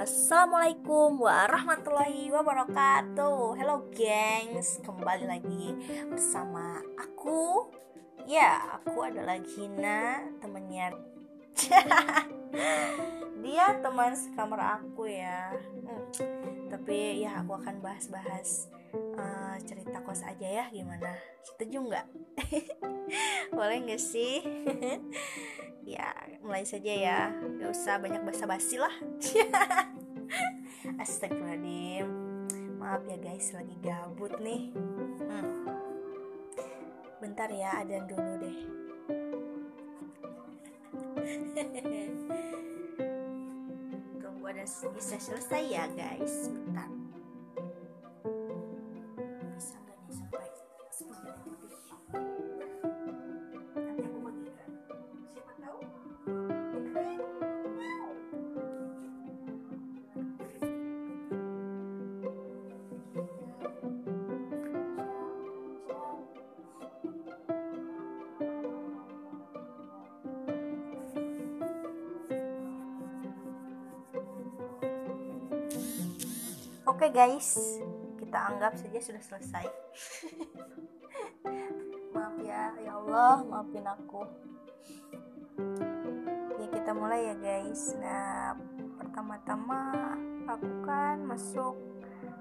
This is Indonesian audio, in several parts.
Assalamualaikum warahmatullahi wabarakatuh. Hello gengs. Kembali lagi bersama aku. Ya aku adalah Gina Temennya. Dia teman sekamar aku ya. Hmm. Tapi ya aku akan bahas-bahas uh, Cerita kos aja ya. Gimana? Setuju nggak? Boleh nggak sih? ya mulai saja ya. Gak usah banyak basa-basi lah astagfirullahaladzim. Maaf ya guys lagi gabut nih. Hmm. bentar ya ada dulu deh. Tunggu ada bisa selesai ya guys. Bentar Oke okay guys, kita anggap saja sudah selesai. Maaf ya, ya Allah, maafin aku. Ya kita mulai ya guys. Nah, pertama-tama aku kan masuk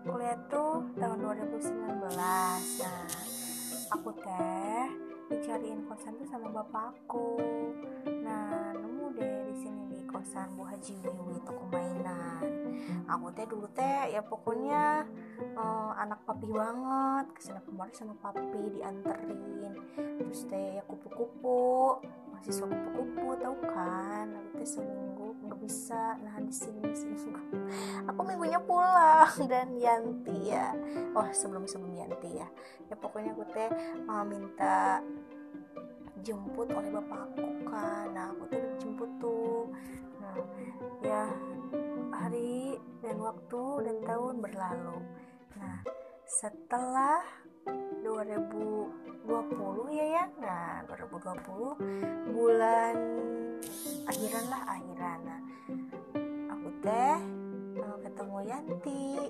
kuliah tuh tahun 2019. Nah, aku teh dicariin kosan tuh sama bapakku. Nah, deh di sini di kosan Bu Haji Wiwi toko mainan. Aku teh dulu teh ya pokoknya uh, anak papi banget. Ke sana kemarin sama papi dianterin. Terus teh ya kupu-kupu. Mahasiswa kupu-kupu tau kan? Aku teh seminggu nggak bisa nah di sini seminggu aku minggunya pulang dan Yanti ya. Oh sebelum sebelum Yanti ya. Ya pokoknya aku teh uh, minta jemput oleh bapakku kan nah aku tuh dijemput tuh. Nah ya hari dan waktu dan tahun berlalu. Nah setelah 2020 ya ya. Nah 2020 bulan akhiran lah akhiran. Nah aku teh mau ketemu Yanti.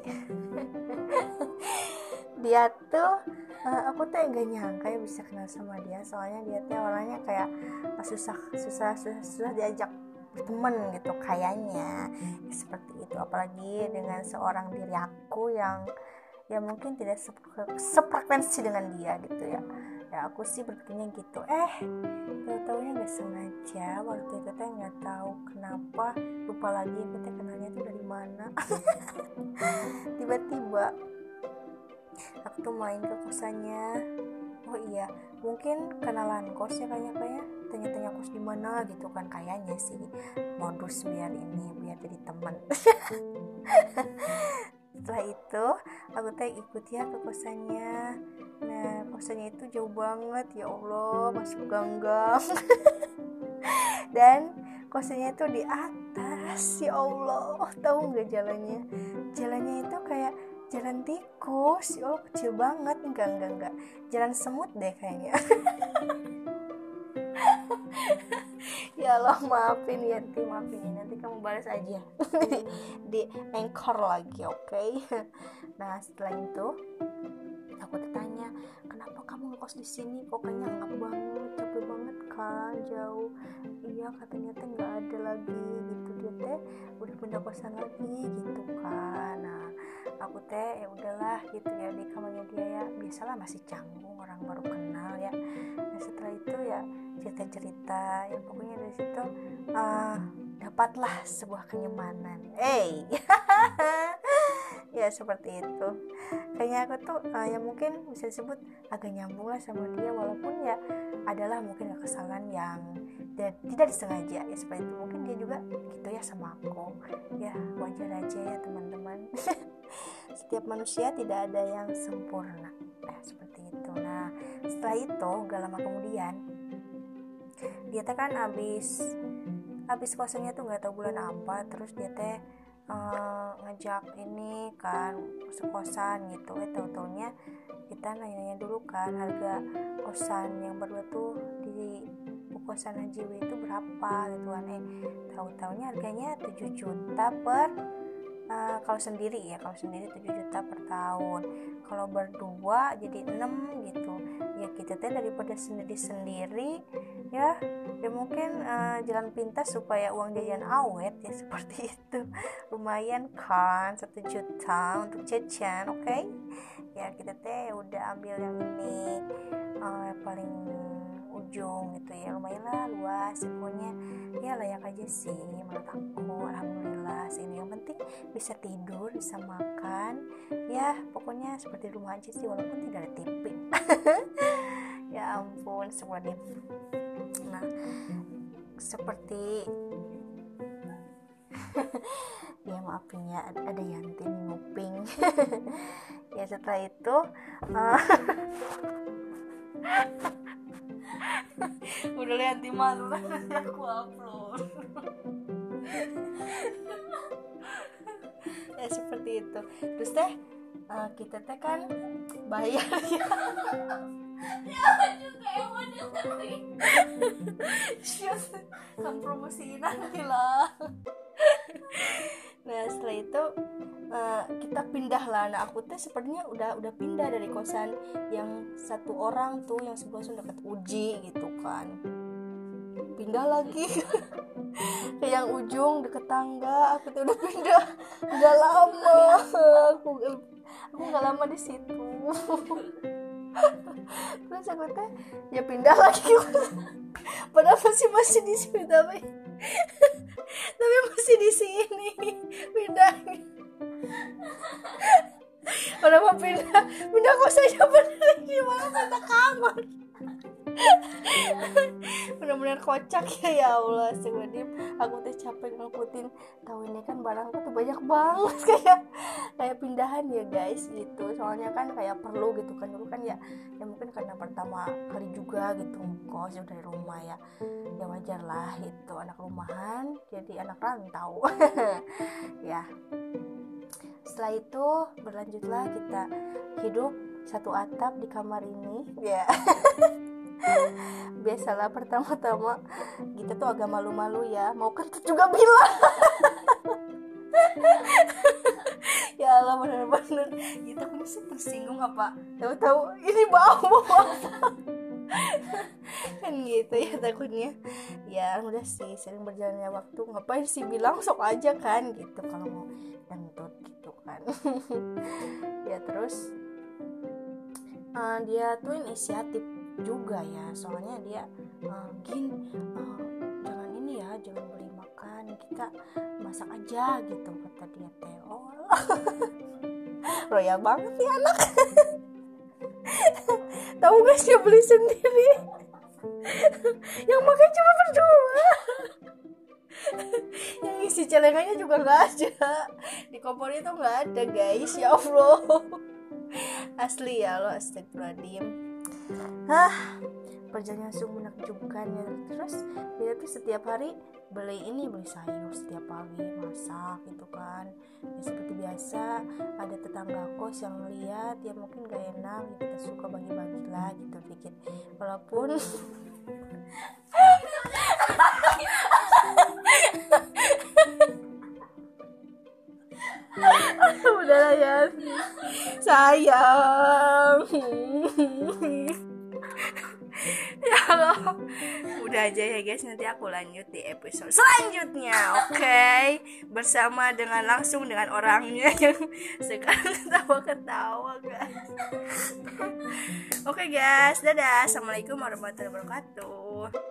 Dia tuh uh, aku tuh gak nyangka ya bisa kenal sama dia soalnya dia tuh orangnya kayak susah susah susah, susah diajak berteman gitu kayaknya. Ya, seperti itu. Apalagi dengan seorang diri aku yang ya mungkin tidak sefrekuensi dengan dia gitu ya. Ya aku sih berpikirnya gitu. Eh tahu taunya nggak sengaja waktu itu teh nggak tahu kenapa lupa lagi teh kenalnya tuh dari mana. Tiba-tiba aku tuh main ke kosannya. Oh iya mungkin kenalan kos ya kayaknya kayak tanya-tanya kos di mana gitu kan kayaknya sih. Modus biar ini biar jadi teman. Setelah itu aku teh ikut ya ke kosannya. Nah kosannya itu jauh banget ya Allah masuk ganggang. Dan kosannya itu di atas ya Allah. Tahu nggak jalannya? Jalannya itu kayak jalan tikus ya Allah kecil banget. Enggak enggak enggak. Jalan semut deh kayaknya. Ya Allah maafin ya nanti maafin ya. Nanti kamu balas aja. Di anchor lagi oke? Okay? nah setelah itu aku tanya kenapa kamu ngekos di sini? Pokoknya ngap banget capek banget kan jauh. Iya katanya teh nggak ada lagi. gitu dia teh udah pindah kosan lagi gitu kan. Nah aku teh ya udahlah gitu ya di kamarnya dia ya. Biasalah masih canggung orang baru kenal ya. Nah setelah itu ya cerita-cerita ya pokoknya dari situ uh, dapatlah sebuah kenyamanan. Eh hey. ya seperti itu. Kayaknya aku tuh uh, ya mungkin bisa disebut agak nyambung lah sama dia walaupun ya adalah mungkin kesalahan yang tidak disengaja ya seperti itu. Mungkin dia juga gitu ya sama aku. Ya wajar aja ya teman-teman. Setiap manusia tidak ada yang sempurna. Nah seperti itu. Nah setelah itu gak lama kemudian dia teh kan abis abis kosannya tuh nggak tahu bulan apa terus dia teh uh, ngajak ini kan sekosan gitu. Eh tahu taunya kita nanya-nanya dulu kan harga kosan yang berdua tuh di kosan Haji itu berapa gitu kan. Eh tahu taunya harganya 7 juta per uh, kalau sendiri ya kalau sendiri 7 juta per tahun. Kalau berdua jadi 6 gitu. Ya kita teh daripada sendiri-sendiri ya ya mungkin uh, jalan pintas supaya uang jajan awet ya seperti itu. Lumayan kan satu juta untuk jajan oke? Okay? ya kita teh udah ambil yang ini uh, paling ujung gitu ya. Lumayan lah luas pokoknya ya layak aja sih menurut aku. Alhamdulillah sini yang penting bisa tidur bisa makan. Ya pokoknya seperti rumah aja sih walaupun tidak ada TV ya ampun semuanya nah seperti ya maafin ya ada Yanti nguping. Ya setelah itu uh, udah lihat di nanti aku upload. Ya seperti itu. Terus teh uh, kita teh kan bayar ya. Ya kan promosiin nanti lah nah setelah itu uh, kita pindah lah. Nah aku tuh sepertinya udah udah pindah dari kosan yang satu orang tuh yang sebelah sana dekat uji gitu kan. Pindah lagi. Ke yang ujung deket tangga aku tuh udah pindah. Udah lama. Aku aku nggak lama di situ. Terus aku teh ya pindah lagi. Padahal masih masih di situ tapi tapi masih di sini. Pindahnya Udah mau pindah. Pindah kok saja bener gimana pindah kamar benar-benar kocak ya ya Allah. Sebenarnya aku tuh capek ngikutin tahu ini kan barangku tuh banyak banget. Kayak kayak pindahan ya guys gitu. Soalnya kan kayak perlu gitu kan. Dulu kan ya ya mungkin karena pertama kali juga gitu kos dari rumah ya. Ya wajar lah itu anak rumahan jadi anak rantau. Ya. Setelah itu berlanjutlah kita hidup satu atap di kamar ini. Ya biasalah pertama-tama kita tuh agak malu-malu ya. Mau kentut juga bilang ya Allah bener-bener kita pun sih tersinggung apa? Tahu-tahu ini bau. Kan gitu ya takutnya. Ya udah sih sering berjalannya waktu. Ngapain sih bilang? Sok aja kan gitu. Kalau mau kentut gitu kan. Ya terus uh, dia tuh inisiatif juga ya. Soalnya dia uh, gin uh, jangan ini ya jangan beli makan kita masak aja gitu kata dia teh. Oh. Royal banget ya anak. Tahu gak sih beli sendiri? Yang makan cuma berdua. Yang isi celengannya juga nggak ada. Di kompor itu nggak ada guys. Ya allah. Asli ya lo astagfirullahaladzim Hah, perjalanan sungguh menakjubkan ya. Terus dia tuh setiap hari beli ini beli sayur setiap pagi masak gitu kan. Ya seperti biasa ada tetangga kos yang lihat ya mungkin gak enak ya kita suka bagi-bagi lah gitu pikir walaupun udahlah ya. Sayang Allah udah aja ya guys nanti aku lanjut di episode selanjutnya oke? Okay? bersama dengan langsung dengan orangnya yang sekarang ketawa-ketawa guys. Oke okay, guys. Dadah. Assalamualaikum warahmatullahi wabarakatuh